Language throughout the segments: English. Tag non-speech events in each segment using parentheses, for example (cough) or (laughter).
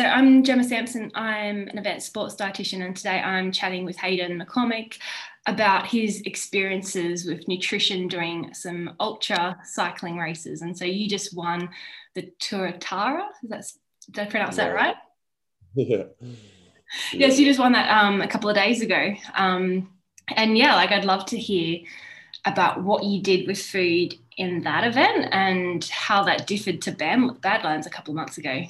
So I'm Gemma Sampson. I'm an advanced sports dietitian, and today I'm chatting with Hayden McCormick about his experiences with nutrition during some ultra cycling races. And so you just won the Tour Tara. That's did I pronounce yeah. that right? (laughs) Yeah. Yes, you just won that um, a couple of days ago. Um, and yeah, like I'd love to hear about what you did with food in that event and how that differed to Badlands a couple of months ago.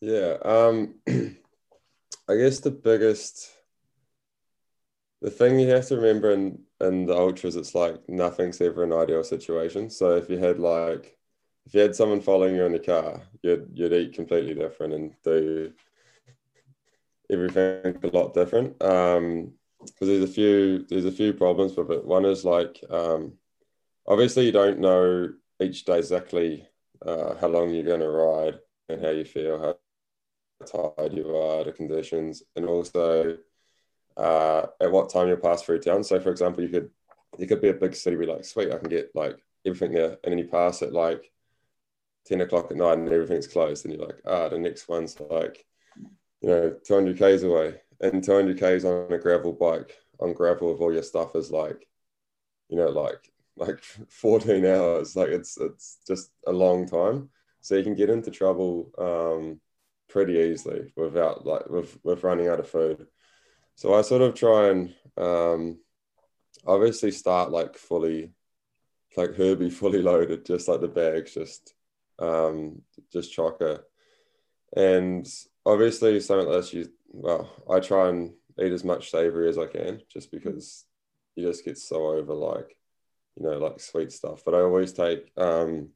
Yeah, um, (clears throat) I guess the biggest, the thing you have to remember in in the ultras, it's like nothing's ever an ideal situation. So if you had like, if you had someone following you in the car, you'd you'd eat completely different and do everything a lot different. Um, because there's a few there's a few problems with it. One is like, um, obviously you don't know each day exactly uh, how long you're going to ride and how you feel, how tired you are, the conditions, and also uh, at what time you pass through town. So, for example, you could you could be a big city, be like, sweet, I can get like everything there, and then you pass at like ten o'clock at night, and everything's closed, and you're like, ah, the next one's like, you know, 200 k's away, and 200 k's on a gravel bike on gravel with all your stuff is like, you know, like like (laughs) 14 hours. Like it's it's just a long time. So you can get into trouble um, pretty easily without like with with running out of food. So I sort of try and um, obviously start like fully, like Herbie (laughs) fully loaded, just like the bags, just um, just chocker, and obviously something like this. You well, I try and eat as much savory as I can, just because you just get so over like you know like sweet stuff. But I always take um,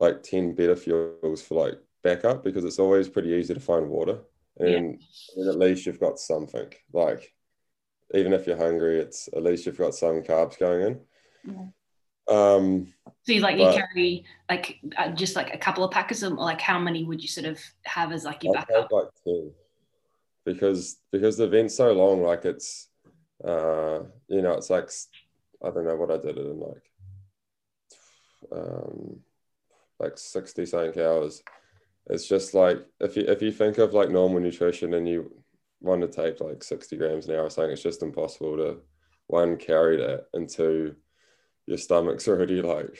like ten Beta Fuels for like backup because it's always pretty easy to find water. And, yeah. at least you've got something. Like even if you're hungry, it's at least you've got some carbs going in. Yeah. Um, so you like but, you carry like uh, just like a couple of packets, or like how many would you sort of have as like your backup? Like two, because because the event's so long. Like it's uh, you know it's like I don't know what I did it in like um, like sixty something hours it's just like if you if you think of like normal nutrition and you want to take like 60 grams an hour or something, it's just impossible to one carry that and two your stomach's (laughs) already like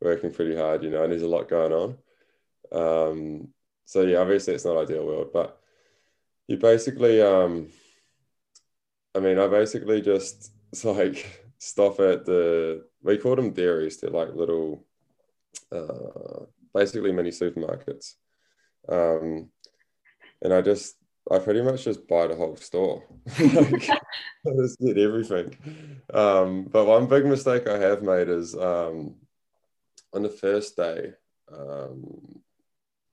working pretty hard, you know, and there's a lot going on. Um, so yeah, obviously it's not ideal world, but you basically um I mean I basically just (laughs) like stop at the we call them dairies, they're like little uh basically mini supermarkets um, and I just, I pretty much just buy the whole store. (laughs) like, (laughs) I just get everything. Um, but one big mistake I have made is um, on the first day um,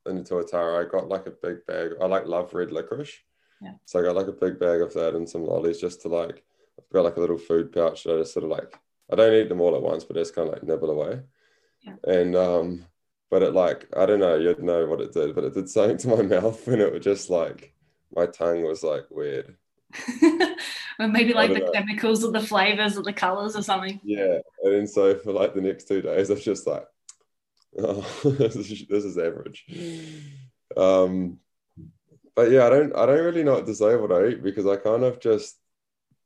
in the Tour Tara, I got like a big bag. I like love red licorice. Yeah. So I got like a big bag of that and some lollies just to like, I've got like a little food pouch that I just sort of like, I don't eat them all at once, but just kind of like nibble away. Yeah. And um, but it like I don't know, you'd know what it did, but it did something (laughs) to my mouth and it was just like my tongue was like weird. (laughs) or maybe like the know. chemicals or the flavors or the colors or something. Yeah, and then so for like the next two days, I was just like, (laughs) oh, this is this is average. Um, but yeah, I don't I don't really know what to say what I eat because I kind of just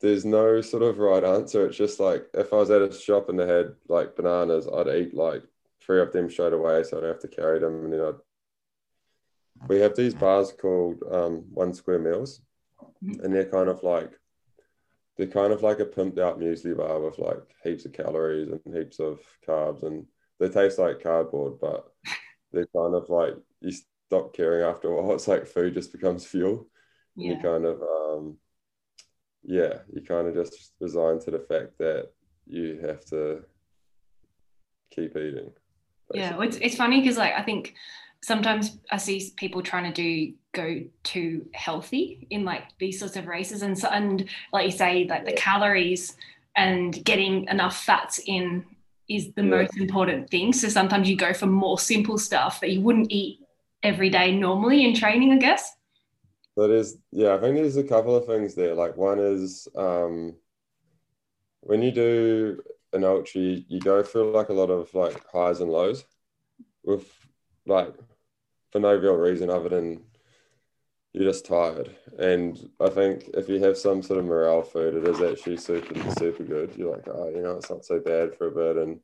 there's no sort of right answer. It's just like if I was at a shop and they had like bananas, I'd eat like three of them straight away, so I don't have to carry them. And then I, we have these bars called um, one square meals, mm-hmm. and they're kind of like they're kind of like a pimped out muesli bar with like heaps of calories and heaps of carbs, and they taste like cardboard, but (laughs) they're kind of like you stop caring after a while. It's like food just becomes fuel. Yeah. You kind of um, yeah, you kind of just resign to the fact that you have to keep eating. Yeah, it's, it's funny because like I think sometimes I see people trying to do go too healthy in like these sorts of races, and so and like you say, like the calories and getting enough fats in is the yeah. most important thing. So sometimes you go for more simple stuff that you wouldn't eat every day normally in training, I guess. That is, yeah, I think there's a couple of things there. Like one is um, when you do an ultra, you, you go through like a lot of like highs and lows with like for no real reason other than you're just tired. And I think if you have some sort of morale food, it is actually super super good. You're like, oh, you know, it's not so bad for a bit. And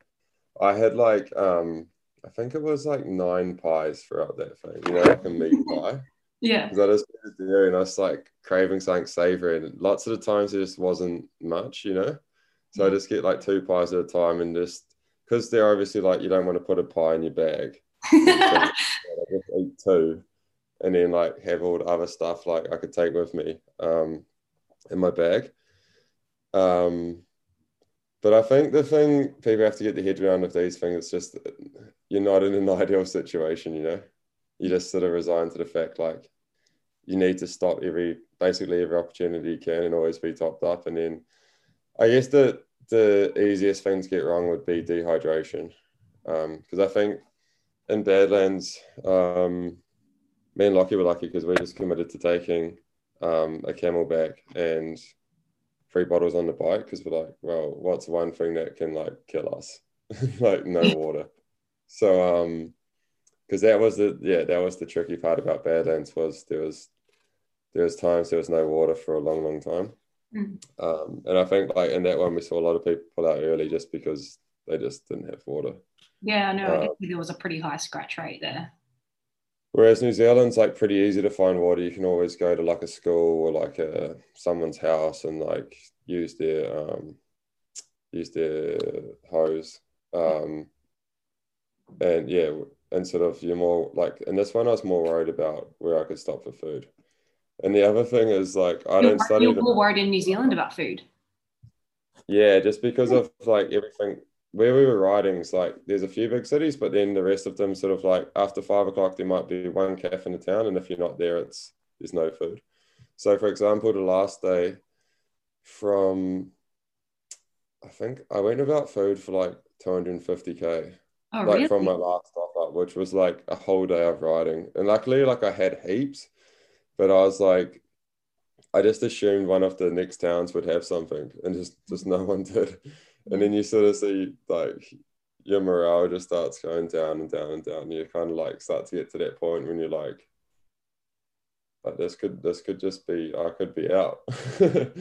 I had like um I think it was like nine pies throughout that thing, you know, like a meat (laughs) pie. Yeah. Because I just dairy and I was like craving something savory, and lots of the times it just wasn't much, you know. So I just get like two pies at a time, and just because they're obviously like you don't want to put a pie in your bag, (laughs) I just eat two, and then like have all the other stuff like I could take with me um, in my bag. Um, but I think the thing people have to get their head around with these things is just you're not in an (laughs) ideal situation, you know. You just sort of resign to the fact like you need to stop every basically every opportunity you can and always be topped up. And then I guess the the easiest thing to get wrong would be dehydration, because um, I think in Badlands, um, me and Lockie were lucky because we just committed to taking um, a CamelBak and three bottles on the bike because we're like, well, what's one thing that can like kill us? (laughs) like no (laughs) water. So um because that was the yeah, that was the tricky part about Badlands was there was there was times there was no water for a long, long time. Mm. Um, and I think like in that one we saw a lot of people pull out early just because they just didn't have water. Yeah, I know. Um, there was a pretty high scratch rate there. Whereas New Zealand's like pretty easy to find water. You can always go to like a school or like a someone's house and like use their um, use their hose. Um, and yeah, and sort of you're more like in this one I was more worried about where I could stop for food. And the other thing is like I you're, don't study. You're more worried in New Zealand about food. Yeah, just because of like everything where we were riding is like there's a few big cities, but then the rest of them sort of like after five o'clock there might be one cafe in the town, and if you're not there, it's there's no food. So for example, the last day from I think I went about food for like 250k. Oh, like really? from my last stop up, which was like a whole day of riding. And luckily, like I had heaps, but I was like, I just assumed one of the next towns would have something, and just just no one did. And then you sort of see like your morale just starts going down and down and down. You kind of like start to get to that point when you're like, like this could this could just be I could be out. (laughs) so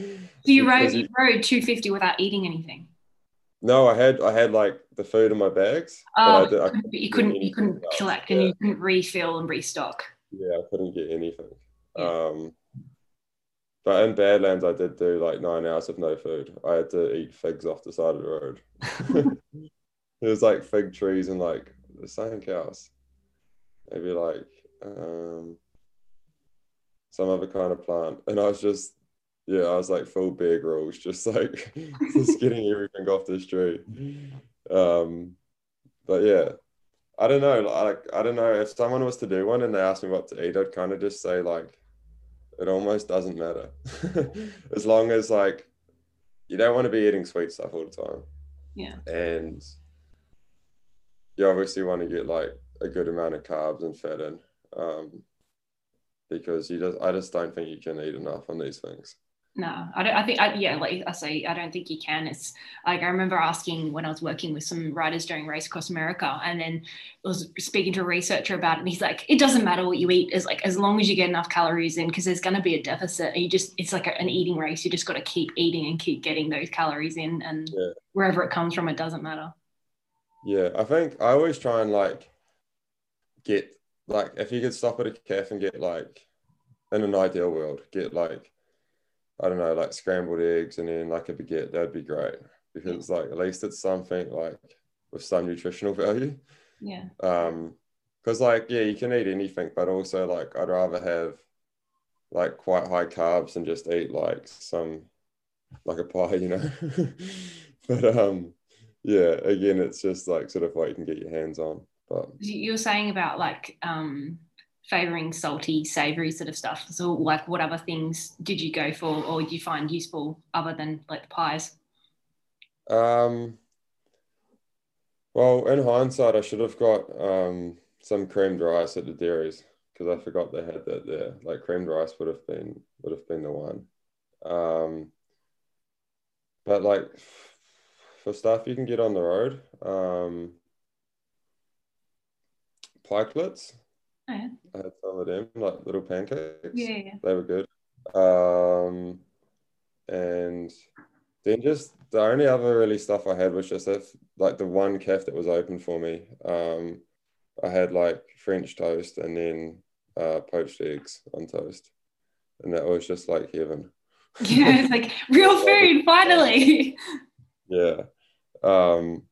you rode you rode 250 without eating anything. No, I had I had like the food in my bags. Oh, but, did, but you couldn't you couldn't collect yeah. and you couldn't refill and restock. Yeah, I couldn't get anything. Um, but in Badlands, I did do like nine hours of no food. I had to eat figs off the side of the road. (laughs) (laughs) It was like fig trees and like the same cows. Maybe like um, some other kind of plant. And I was just, yeah, I was like full Bear Grylls, (laughs) just like just getting everything off this tree. Um, but yeah, I don't know. Like, I don't know if someone was to do one and they asked me what to eat, I'd kind of just say like, it almost doesn't matter (laughs) as long as like you don't want to be eating sweet stuff all the time. Yeah. And you obviously want to get like a good amount of carbs and fat in. Um, because you just I just don't think you can eat enough on these things no i don't i think I, yeah like i say i don't think you can it's like i remember asking when i was working with some writers doing race across america and then I was speaking to a researcher about it and he's like it doesn't matter what you eat as like as long as you get enough calories in because there's going to be a deficit and you just it's like a, an eating race you just got to keep eating and keep getting those calories in and yeah. wherever it comes from it doesn't matter yeah i think i always try and like get like if you could stop at a cafe and get like in an ideal world get like I don't know, like scrambled eggs and then like a baguette, that'd be great because like at least it's something like with some nutritional value. Yeah. Um, because like yeah, you can eat anything, but also like I'd rather have like quite high carbs and just eat like some like a pie, you know. (laughs) but um, yeah, again, it's just like sort of what you can get your hands on. But you were saying about like um favoring salty, savory sort of stuff. So, like, what other things did you go for, or you find useful other than like the pies? Um, well, in hindsight, I should have got um, some creamed rice at the dairies because I forgot they had that there. Like creamed rice would have been would have been the one. Um, but like for stuff you can get on the road, um, Oh, yeah. I had some of them, like little pancakes. Yeah, yeah. They were good. Um, and then just the only other really stuff I had was just if, like the one cafe that was open for me. Um, I had like French toast and then uh, poached eggs on toast, and that was just like heaven. Yeah, it's like real (laughs) food, finally. Yeah. Um,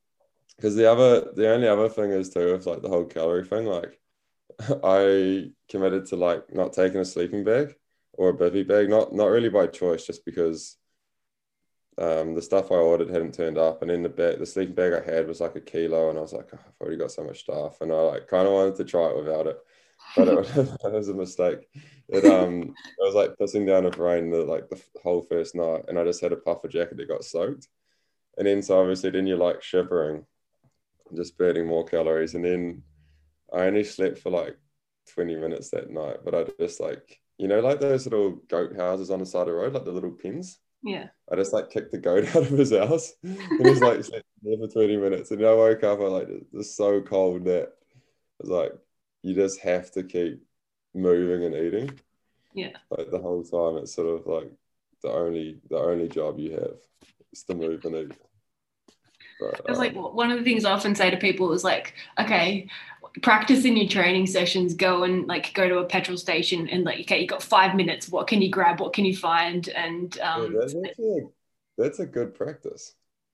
because the other, the only other thing is too, with like the whole calorie thing, like (laughs) I committed to like not taking a sleeping bag or a bivy bag, not not really by choice, just because um, the stuff I ordered hadn't turned up, and in the bag, the sleeping bag I had was like a kilo, and I was like, oh, I've already got so much stuff, and I like kind of wanted to try it without it, but it, was, (laughs) it was a mistake. It um, it was like pissing down with rain the, like the whole first night, and I just had a puffer jacket that got soaked, and then so obviously then you're like shivering, just burning more calories, and then I only slept for like 20 minutes that night, but I just like you know like those little goat houses on the side of the road, like the little pins. Yeah. I just like kicked the goat (laughs) out of his house and he's like slept there for 20 minutes. And I woke up, I like it's so cold that it's like you just have to keep moving and eating. Yeah. Like the whole time it's sort of like the only the only job you have is to move and eat. But, It's like um, one of the things I often say to people is like, okay, practice in your training sessions. Go and like go to a petrol station and like, okay, you got five minutes. What can you grab? What can you find? And yeah, um, that's, actually a, that's a good practice.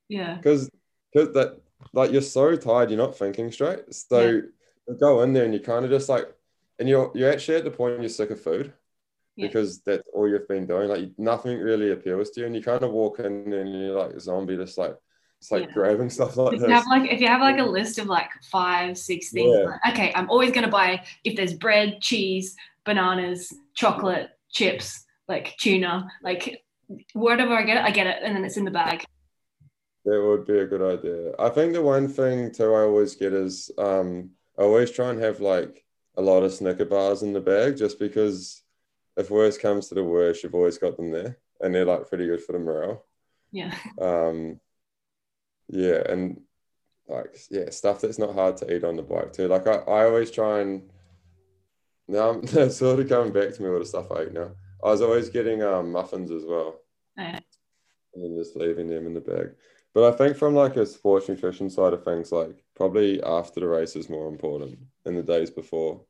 yeah, because because that like you're so tired you're not thinking straight so Yeah. you go in there and you kind of just like and you're you're actually at the point you're sick of food Yeah. because that's all you've been doing like nothing really appeals to you and you kind of walk in and you're like a zombie just like it's like Yeah. grabbing stuff like if you have like if you have like a list of like five, six things, Yeah. like, okay, I'm always gonna buy if there's bread, cheese, bananas, chocolate, chips, like tuna, like wherever I get it, I get it, and then it's in the bag. that would be a good idea i think the one thing too i always get is um i always try and have like a lot of snicker bars in the bag just because if worse comes to the worst you've always got them there and they're like pretty good for the morale Yeah. um yeah and like yeah stuff that's not hard to eat on the bike too. Like i, I always try and now I'm (laughs) sort of coming back to me with the stuff i eat now. I was always getting um muffins as well. Yeah. and then just leaving them in the bag. But i think from like a sports nutrition side of things like probably after the race is more important than the days before.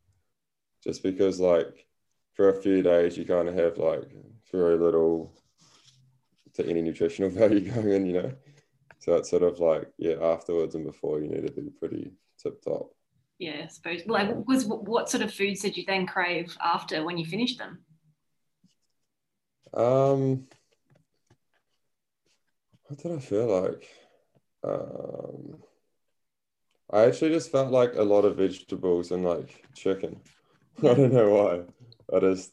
Just because like for a few days you kind of have like very little to any nutritional (laughs) value going in you know so it's sort of like yeah afterwards and before you need to be pretty tip top. Yeah, I suppose. Like, was what sort of foods did you then crave after when you finished them? um what did i feel like? Um i actually just felt like a lot of vegetables and like chicken. (laughs) I don't know why. I just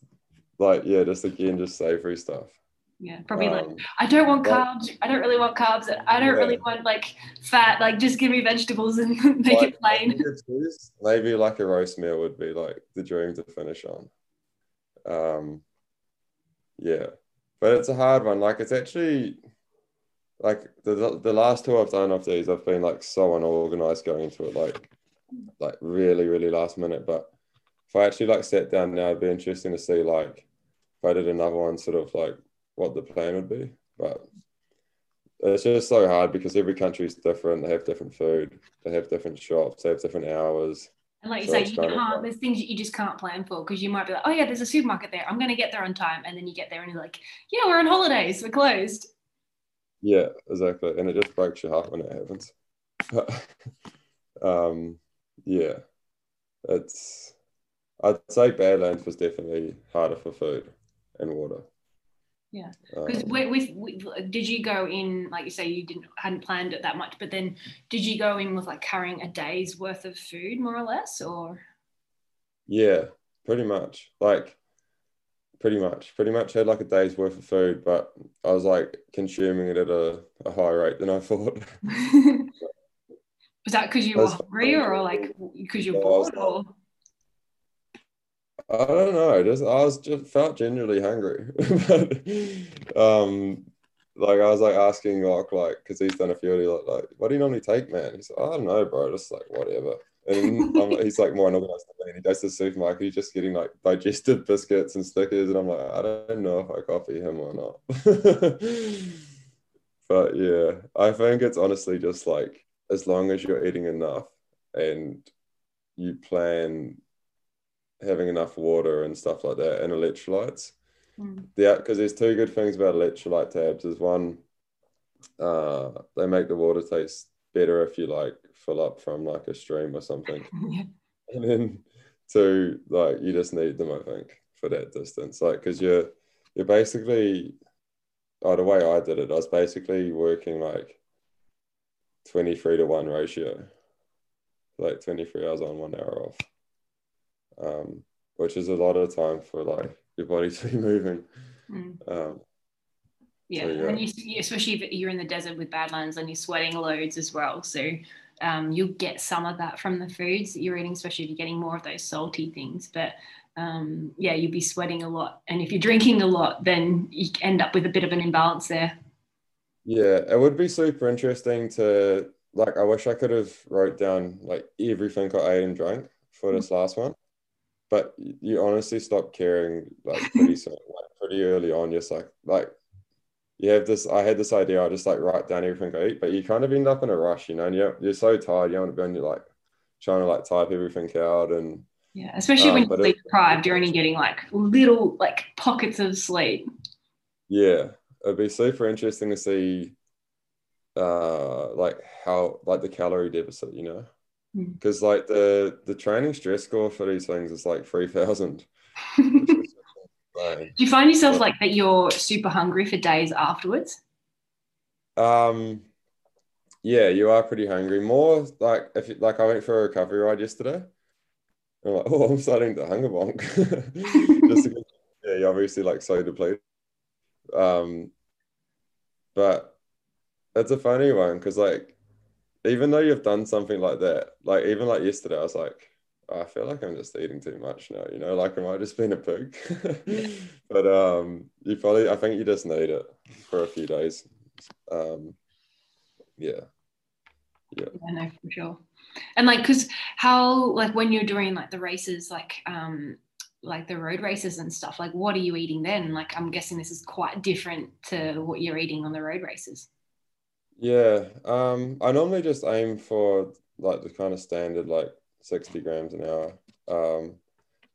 like yeah just again just savory stuff Yeah, probably like Um, I don't want like- carbs. I don't really want carbs. I don't really want like fat. Like, just give me vegetables and (laughs) make like, it plain. if you could choose, maybe like a roast meal would be like the dream to finish on. Um, yeah, but it's a hard one. Like it's actually like the the last two I've done of these, I've been like so unorganized going into it, like like really really last minute. But if I actually like sat down now, it'd be interesting to see like if I did another one, sort of like what the plan would be. But it's just so hard because every country is different. They have different food. They have different shops. They have different hours. And like you So say, you can't. There's things that you just can't plan for because you might be like, oh yeah, there's a supermarket there. I'm gonna get there on time, and then you get there and you're like, yeah, we're on holidays. We're closed. Yeah, exactly. And it just breaks your heart when it happens. (laughs) um, yeah, it's. I'd say Badlands was definitely harder for food and water. Yeah. Because Um, with, with, did you go in like you say you didn't hadn't planned it that much, but then did you go in with like carrying a day's worth of food more or less, or Yeah, pretty much. Like, pretty much. Pretty much had like a day's worth of food, but I was like consuming it at a, a higher rate than I thought. (laughs) was that because you were hungry or like because you're Yeah, I was bored or I don't know. Just I was just felt genuinely hungry, (laughs) but um, like I was like asking Lockie like because he's done a few. Like, like, what do you normally take, man? He's like, I don't know, bro. Just like whatever. And (laughs) he's like more unorganized than me. He goes to the supermarket, he's just getting like digestive biscuits and stickers. And I'm like, I don't know if I copy him or not. (laughs) but yeah, I think it's honestly just like as long as you're eating enough and you plan having enough water and stuff like that and electrolytes. Mm. Yeah, because there's two good things about electrolyte tabs. Is one, uh, they make the water taste better if you like fill up from like a stream or something. (laughs) yeah. And then two, like you just need them, I think, for that distance. Like, because you're you're basically, oh, the way I did it, I was basically working like twenty three to one ratio, like twenty three hours on, one hour off um, which is a lot of time for like your body (laughs) to be moving. Mm. Um, yeah, so, yeah. and you, especially if you're in the desert with badlands and you're sweating loads as well. So um, you'll get some of that from the foods that you're eating, especially if you're getting more of those salty things. But um, yeah, you'll be sweating a lot, and if you're drinking a lot, then you end up with a bit of an imbalance there. Yeah, it would be super interesting to like. I wish I could have wrote down like everything I ate and drank for this last one but you honestly stop caring like pretty (laughs) soon, like pretty early on. Just like like you have this. I had this idea. I just like write down everything I eat, but you kind of end up in a rush, you know. And you're you're so tired. You want to be on your like trying to like type everything out and yeah, especially um, when you're sleep deprived, you're only getting like little like pockets of sleep. Yeah, it'd be super interesting to see uh like how like the calorie deficit, you know because like the the training stress score for these things is like 3000 (laughs) do you find yourself like that you're super hungry for days afterwards? Um yeah you are pretty hungry. More like if you, like i went for a recovery ride yesterday. I'm like oh (laughs) i'm starting to hunger bonk. (laughs) Just because, yeah you're obviously like so depleted. Um but it's a funny one because like even though you've done something like that, like even like yesterday, I was like, oh, I feel like I'm just eating too much now, you know, like am I just being a pig? (laughs) but um, you probably, I think you just need it for a few days. Um, yeah. Yeah. I know for sure. And like, cause how, like when you're doing like the races, like, um, like the road races and stuff, like what are you eating then? Like, I'm guessing this is quite different to what you're eating on the road races. Yeah, um, I normally just aim for like the kind of standard like 60 grams an hour. Um,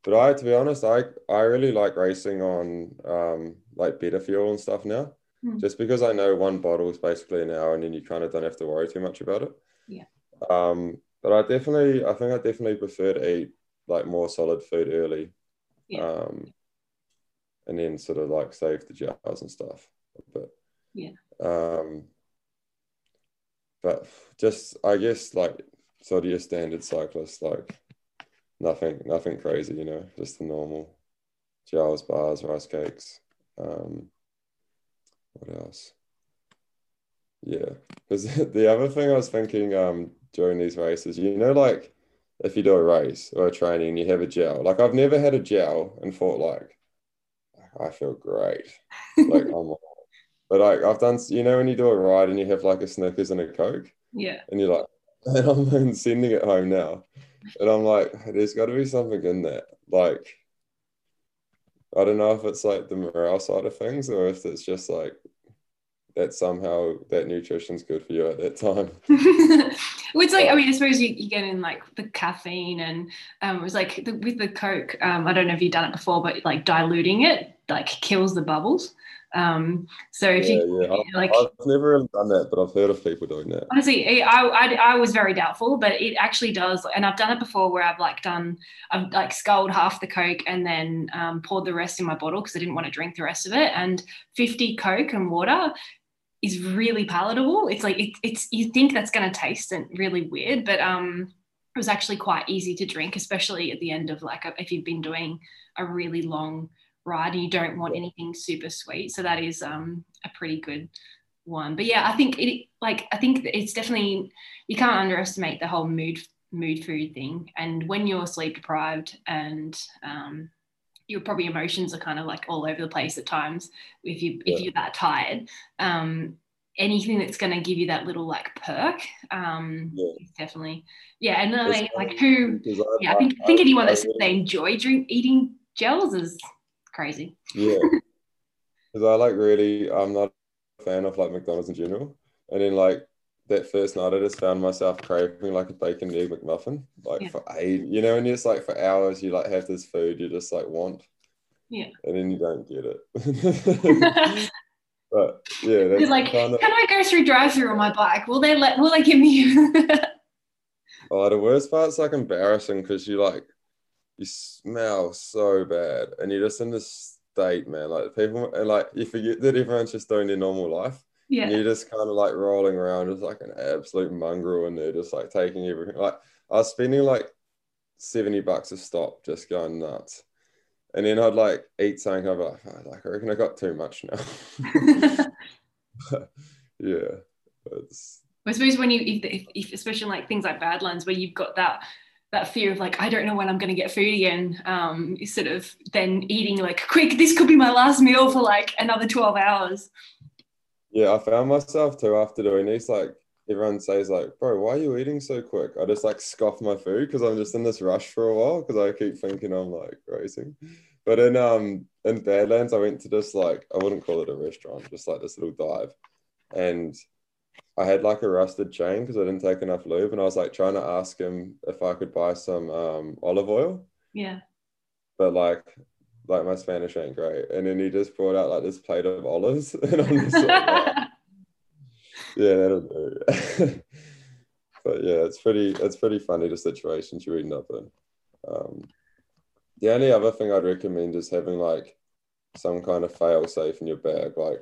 but I, to be honest, I I really like racing on um, like Beta Fuel and stuff now, mm. just because I know one bottle is basically an hour, and then you kind of don't have to worry too much about it. Yeah. Um, but I definitely, I think I definitely prefer to eat like more solid food early. Yeah. Um, and then sort of like save the jars and stuff. But yeah. Um, but just I guess like sort of your standard cyclist, like nothing nothing crazy, you know, just the normal gels, bars, rice cakes. Um, what else? Yeah, because (laughs) the other thing I was thinking um, during these races, you know, like if you do a race or a training, you have a gel. Like I've never had a gel and thought like, I feel great. like (laughs) I'm but like I've done, you know, when you do a ride and you have like a Snickers and a Coke, yeah, and you're like, (laughs) and I'm sending it home now, and I'm like, there's got to be something in that. Like, I don't know if it's like the morale side of things or if it's just like that somehow that nutrition's good for you at that time. (laughs) well, it's like I mean, I suppose you, you get in like the caffeine and um, it was like the, with the Coke. Um, I don't know if you've done it before, but like diluting it like kills the bubbles. Um, so if yeah, you yeah. like, I've never done that, but I've heard of people doing that. Honestly, I, I, I was very doubtful, but it actually does, and I've done it before where I've like done, I've like sculled half the Coke and then um, poured the rest in my bottle because I didn't want to drink the rest of it, and 50 Coke and water is really palatable. It's like it, it's you think that's going to taste and really weird, but um, it was actually quite easy to drink, especially at the end of like a, if you've been doing a really long ride and you don't want anything super sweet. So that is um, a pretty good one. But yeah, I think it like I think it's definitely you can't underestimate the whole mood mood food thing. And when you're sleep deprived and um, your probably emotions are kind of like all over the place at times if you yeah. if you're that tired. Um, anything that's going to give you that little like perk um Yeah. definitely yeah and then I, like who yeah i think i think anyone that says they enjoy drink eating gels is crazy Yeah. (laughs) Because I like really, I'm not a fan of like McDonald's in general. And then like that first night, I just found myself craving like a bacon egg McMuffin, like Yeah. for eight, you know, and it's like for hours you like have this food you just like want. Yeah. And then you don't get it. (laughs) (laughs) but yeah, that's like, kind of, can I go through drive-through on my bike? Will they let? Will they give me? oh, the worst part's like embarrassing because you like, you smell so bad and you're just in this state, man. Like people, and like you forget that everyone's just doing their normal life. yeah, And you're just kind of like rolling around just like an absolute mongrel and they're just like taking everything. Like I was spending like 70 bucks a stop just going nuts. And then I'd like eat something, I'd be like, "Oh, like I reckon I got too much now. (laughs) (laughs) yeah. It's I suppose when you, if, if, if especially like things like Badlands, where you've got that that fear of like I don't know when I'm going to get food again, um, sort of then eating like quick, this could be my last meal for like another twelve hours. yeah, I found myself too after doing these, like everyone says like, bro, why are you eating so quick? I just like scoff my food because I'm just in this rush for a while because I keep thinking I'm like racing. But in um in Badlands, I went to this like I wouldn't call it a restaurant, just like this little dive, and I had like a rusted chain because I didn't take enough lube, and I was like trying to ask him if I could buy some um olive oil, Yeah, but like like my Spanish ain't great, and then he just brought out like this plate of olives, (laughs) and I'm just like, "Oh, (laughs) yeah, that'll do. (laughs) but yeah, it's pretty it's pretty funny the situations you end up in. Um, the only other thing I'd recommend is having like some kind of fail safe in your bag. Like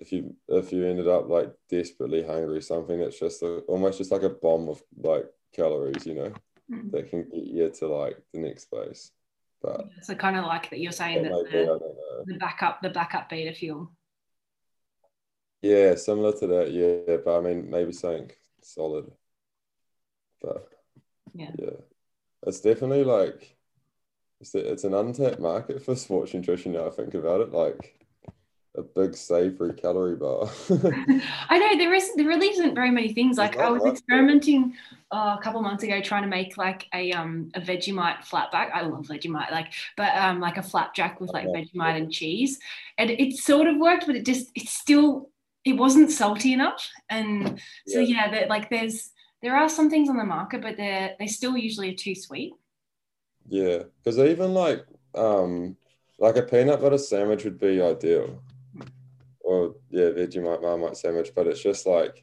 if you if you ended up like desperately hungry, something that's just a, almost just like a bomb of like calories, you know, Mm. that can get you to like the next place. But so kind of like that you're saying that that might be, I the, the backup the backup beta fuel. Yeah, similar to that. Yeah, but I mean, maybe something solid. But Yeah. yeah, it's definitely like it's it's an untapped market for sports nutrition. Now I think about it, like a big savory calorie bar. (laughs) I know there is there really isn't very many things. Like I was experimenting uh, a couple months ago trying to make like a um a Vegemite flatback. I love Vegemite, like but um like a flapjack with like Oh, Vegemite and cheese, and it sort of worked, but it just it's still it wasn't salty enough. And so Yeah. yeah, that like there's there are some things on the market, but they're they still usually are too sweet. Yeah, because even like um like a peanut butter sandwich would be ideal. Or yeah, Veggie Vegemite Marmite sandwich, but it's just like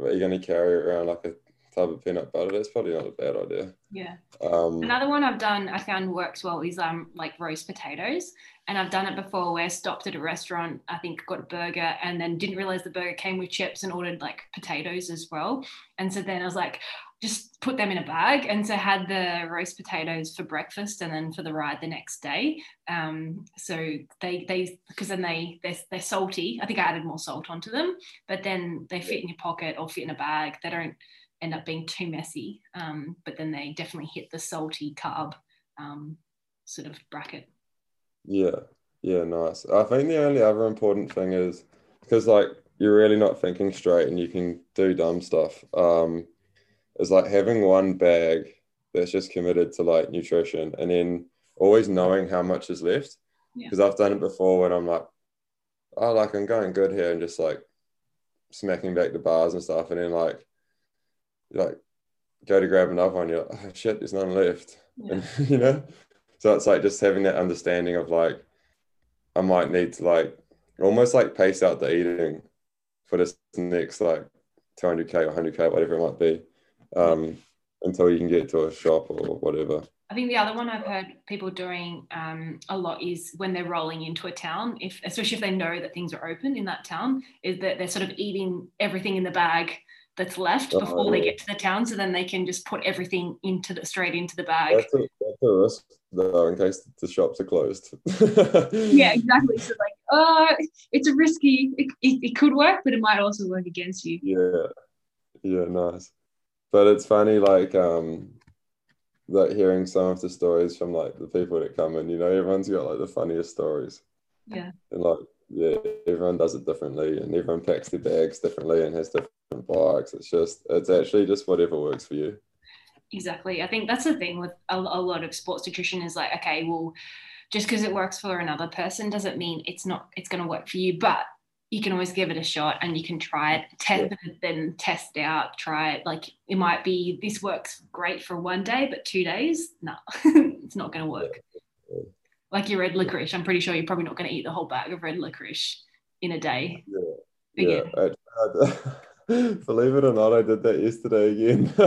are you gonna carry around like a tub of peanut butter? That's probably not a bad idea. Yeah. Um Another one I've done, I found works well is um like roast potatoes, and I've done it before where I stopped at a restaurant, I think got a burger, and then didn't realize the burger came with chips and ordered like potatoes as well, and so then I was like, just put them in a bag, and so had the roast potatoes for breakfast, and then for the ride the next day. Um, so they they because then they they're, they're salty. I think I added more salt onto them, but then they fit in your pocket or fit in a bag. They don't end up being too messy. Um, but then they definitely hit the salty carb um, sort of bracket. Yeah, yeah, nice. I think the only other important thing is because like you're really not thinking straight and you can do dumb stuff. Um, is like having one bag that's just committed to like nutrition and then always knowing how much is left. Yeah. Because I've done it before when I'm like, oh, like I'm going good here and just like smacking back the bars and stuff, and then like, like go to grab another one, you're like, oh shit, there's none left. Yeah. And, (laughs) you know, so it's like just having that understanding of like, I might need to like almost like pace out the eating for this next like 200k or 100k, whatever it might be, um, until you can get to a shop or whatever. I think the other one I've heard people doing um, a lot is when they're rolling into a town, if especially if they know that things are open in that town, is that they're sort of eating everything in the bag that's left Oh, before they get to the town, so then they can just put everything into the straight into the bag. That's a, that's a risk though, in case the shops are closed. (laughs) yeah, exactly. So like, uh, it's a risky. It, it, it could work, but it might also work against you. Yeah, yeah, nice. But it's funny, like, um, like hearing some of the stories from like the people that come in. You know, everyone's got like the funniest stories. Yeah. And like yeah, everyone does it differently, and everyone packs their bags differently and has different bikes. It's just, it's actually just whatever works for you. Exactly. I think that's the thing with a, a lot of sports nutrition is like, okay, well, just because it works for another person doesn't mean it's not it's going to work for you. But you can always give it a shot and you can try it, test yeah. it, then test out, try it. Like it might be this works great for one day, but two days, no, (laughs) it's not going to work. Yeah. Like your red licorice, I'm pretty sure you're probably not going to eat the whole bag of red licorice in a day. Yeah. Again. yeah. (laughs) believe it or not, I did that yesterday again. (laughs)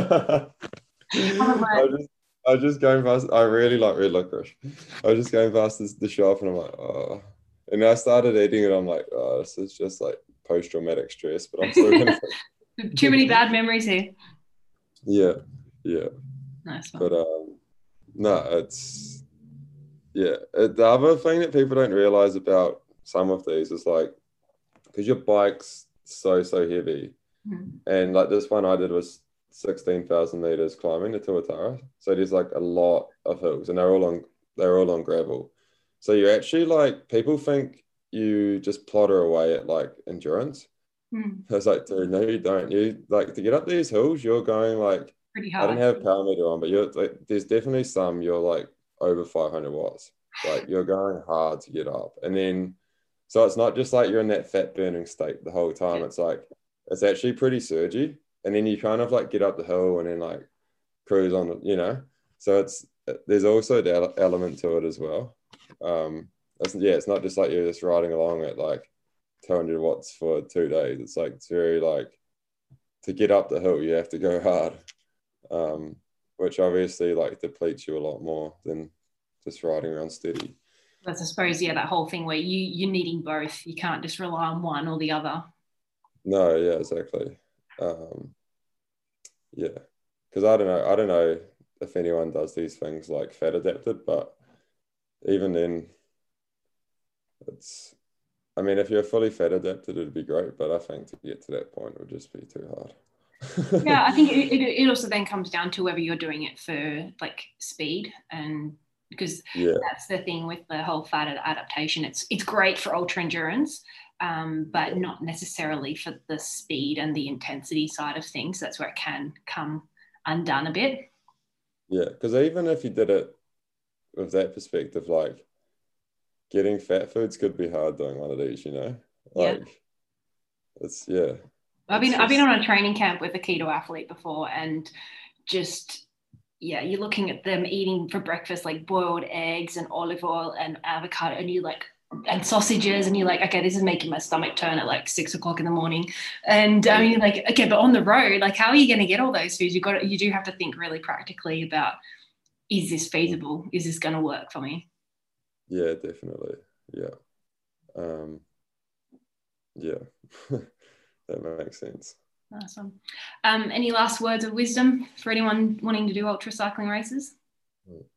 I just, I was just going past. I really like red licorice. I was just going past this, the shop, and I'm like, oh. And I started eating it. I'm like, oh, this is just like post traumatic stress. But I'm still gonna. (laughs) (laughs) Too many bad memories here. Yeah, yeah. Nice one. But um, no, it's yeah. The other thing that people don't realize about some of these is like, because your bike's so so heavy, mm-hmm. and like this one I did was 16,000 meters climbing the Tuatara. So there's like a lot of hills and they're all on they're all on gravel. So you actually like people think you just plotter away at like endurance. Mm. I was like, dude, no, you don't. You like to get up these hills, you're going like pretty hard. I don't have power meter on, but you're like there's definitely some you're like over 500 watts. Like you're going hard to get up. And then so it's not just like you're in that fat burning state the whole time. It's like it's actually pretty surgy and then you kind of like get up the hill and then like cruise on, you know. So it's there's also that element to it as well. Um, it's, yeah, it's not just like you're just riding along at like 200 watts for two days. It's like it's very like to get up the hill, you have to go (laughs) hard, um, which obviously like depletes you a lot more than just riding around steady. That's I suppose yeah that whole thing where you you're needing both. You can't just rely on one or the other. No, yeah, exactly. Um, yeah, because I don't know. I don't know if anyone does these things like fat adapted, but even then, it's. I mean, if you're fully fat adapted, it'd be great, but I think to get to that point would just be too hard. (laughs) yeah, I think it, it, it also then comes down to whether you're doing it for like speed and because yeah. that's the thing with the whole fat adaptation. It's it's great for ultra endurance, um, but not necessarily for the speed and the intensity side of things. That's where it can come undone a bit. Yeah, because even if you did it with that perspective, like getting fat foods could be hard doing one of these, you know? Like yeah. it's yeah. I've been just... I've been on a training camp with a keto athlete before and just yeah, you're looking at them eating for breakfast like boiled eggs and olive oil and avocado, and you're like and sausages and you're like okay this is making my stomach turn at like six o'clock in the morning. And um, you're like okay but on the road like how are you going to get all those foods? You got you do have to think really practically about is this feasible? Is this going to work for me? Yeah definitely. Yeah. Um yeah. (laughs) That makes sense. Awesome. Um any last words of wisdom for anyone wanting to do ultra cycling races?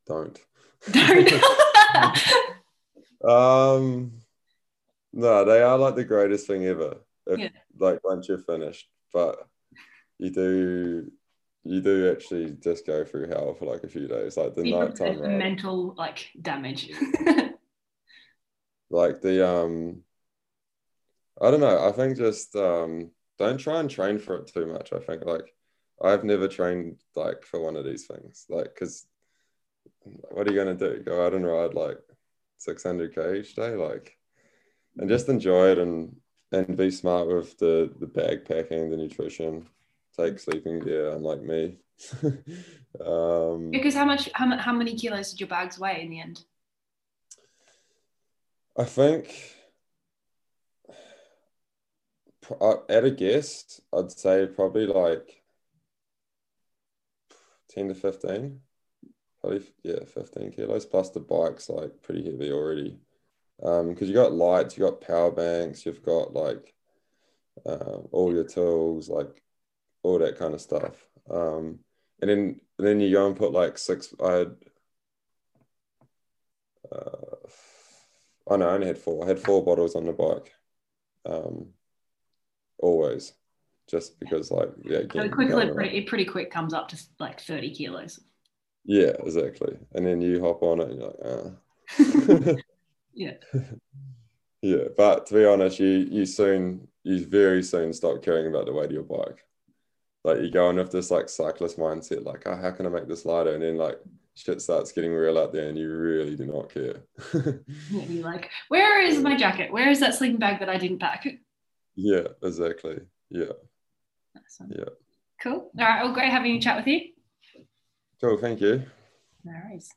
Don't. Don't (laughs) (laughs) Um, no, they are like the greatest thing ever. If, yeah. Like once you're finished, but you do you do actually just go through hell for like a few days, like the nighttime ride. mental like damage. (laughs) like the um, I don't know. I think just um, don't try and train for it too much. I think like I've never trained like for one of these things, like because what are you gonna do? Go out and ride like 600k each day like and just enjoy it and and be smart with the the bag packing the nutrition take sleeping gear unlike me. (laughs) Um because how much how, how many kilos did your bags weigh in the end? I think at a guess i'd say probably like 10 to 15 probably yeah, 15 kilos plus the bike's like pretty heavy already. Um, because you got lights, you got power banks, you've got like uh, all your tools, like all that kind of stuff. Um, and then and then you go and put like six. I had, uh, oh no, I only had four. I had four bottles on the bike. Um, always, just because like yeah. So quickly, pretty, it pretty quick comes up to like thirty kilos. Yeah, exactly. And then you hop on it and you're like, ah. (laughs) yeah. (laughs) yeah, but to be honest, you you soon you very soon stop caring about the weight of your bike. Like you go in with this like cyclist mindset, like, oh, how can I make this lighter? And then like shit starts getting real out there and you really do not care. (laughs) yeah, you're like, where is my jacket? Where is that sleeping bag that I didn't pack? Yeah, exactly. Yeah. Awesome. Yeah. Cool. All right. Well, great having a chat with you. Cool. Thank you. No worries.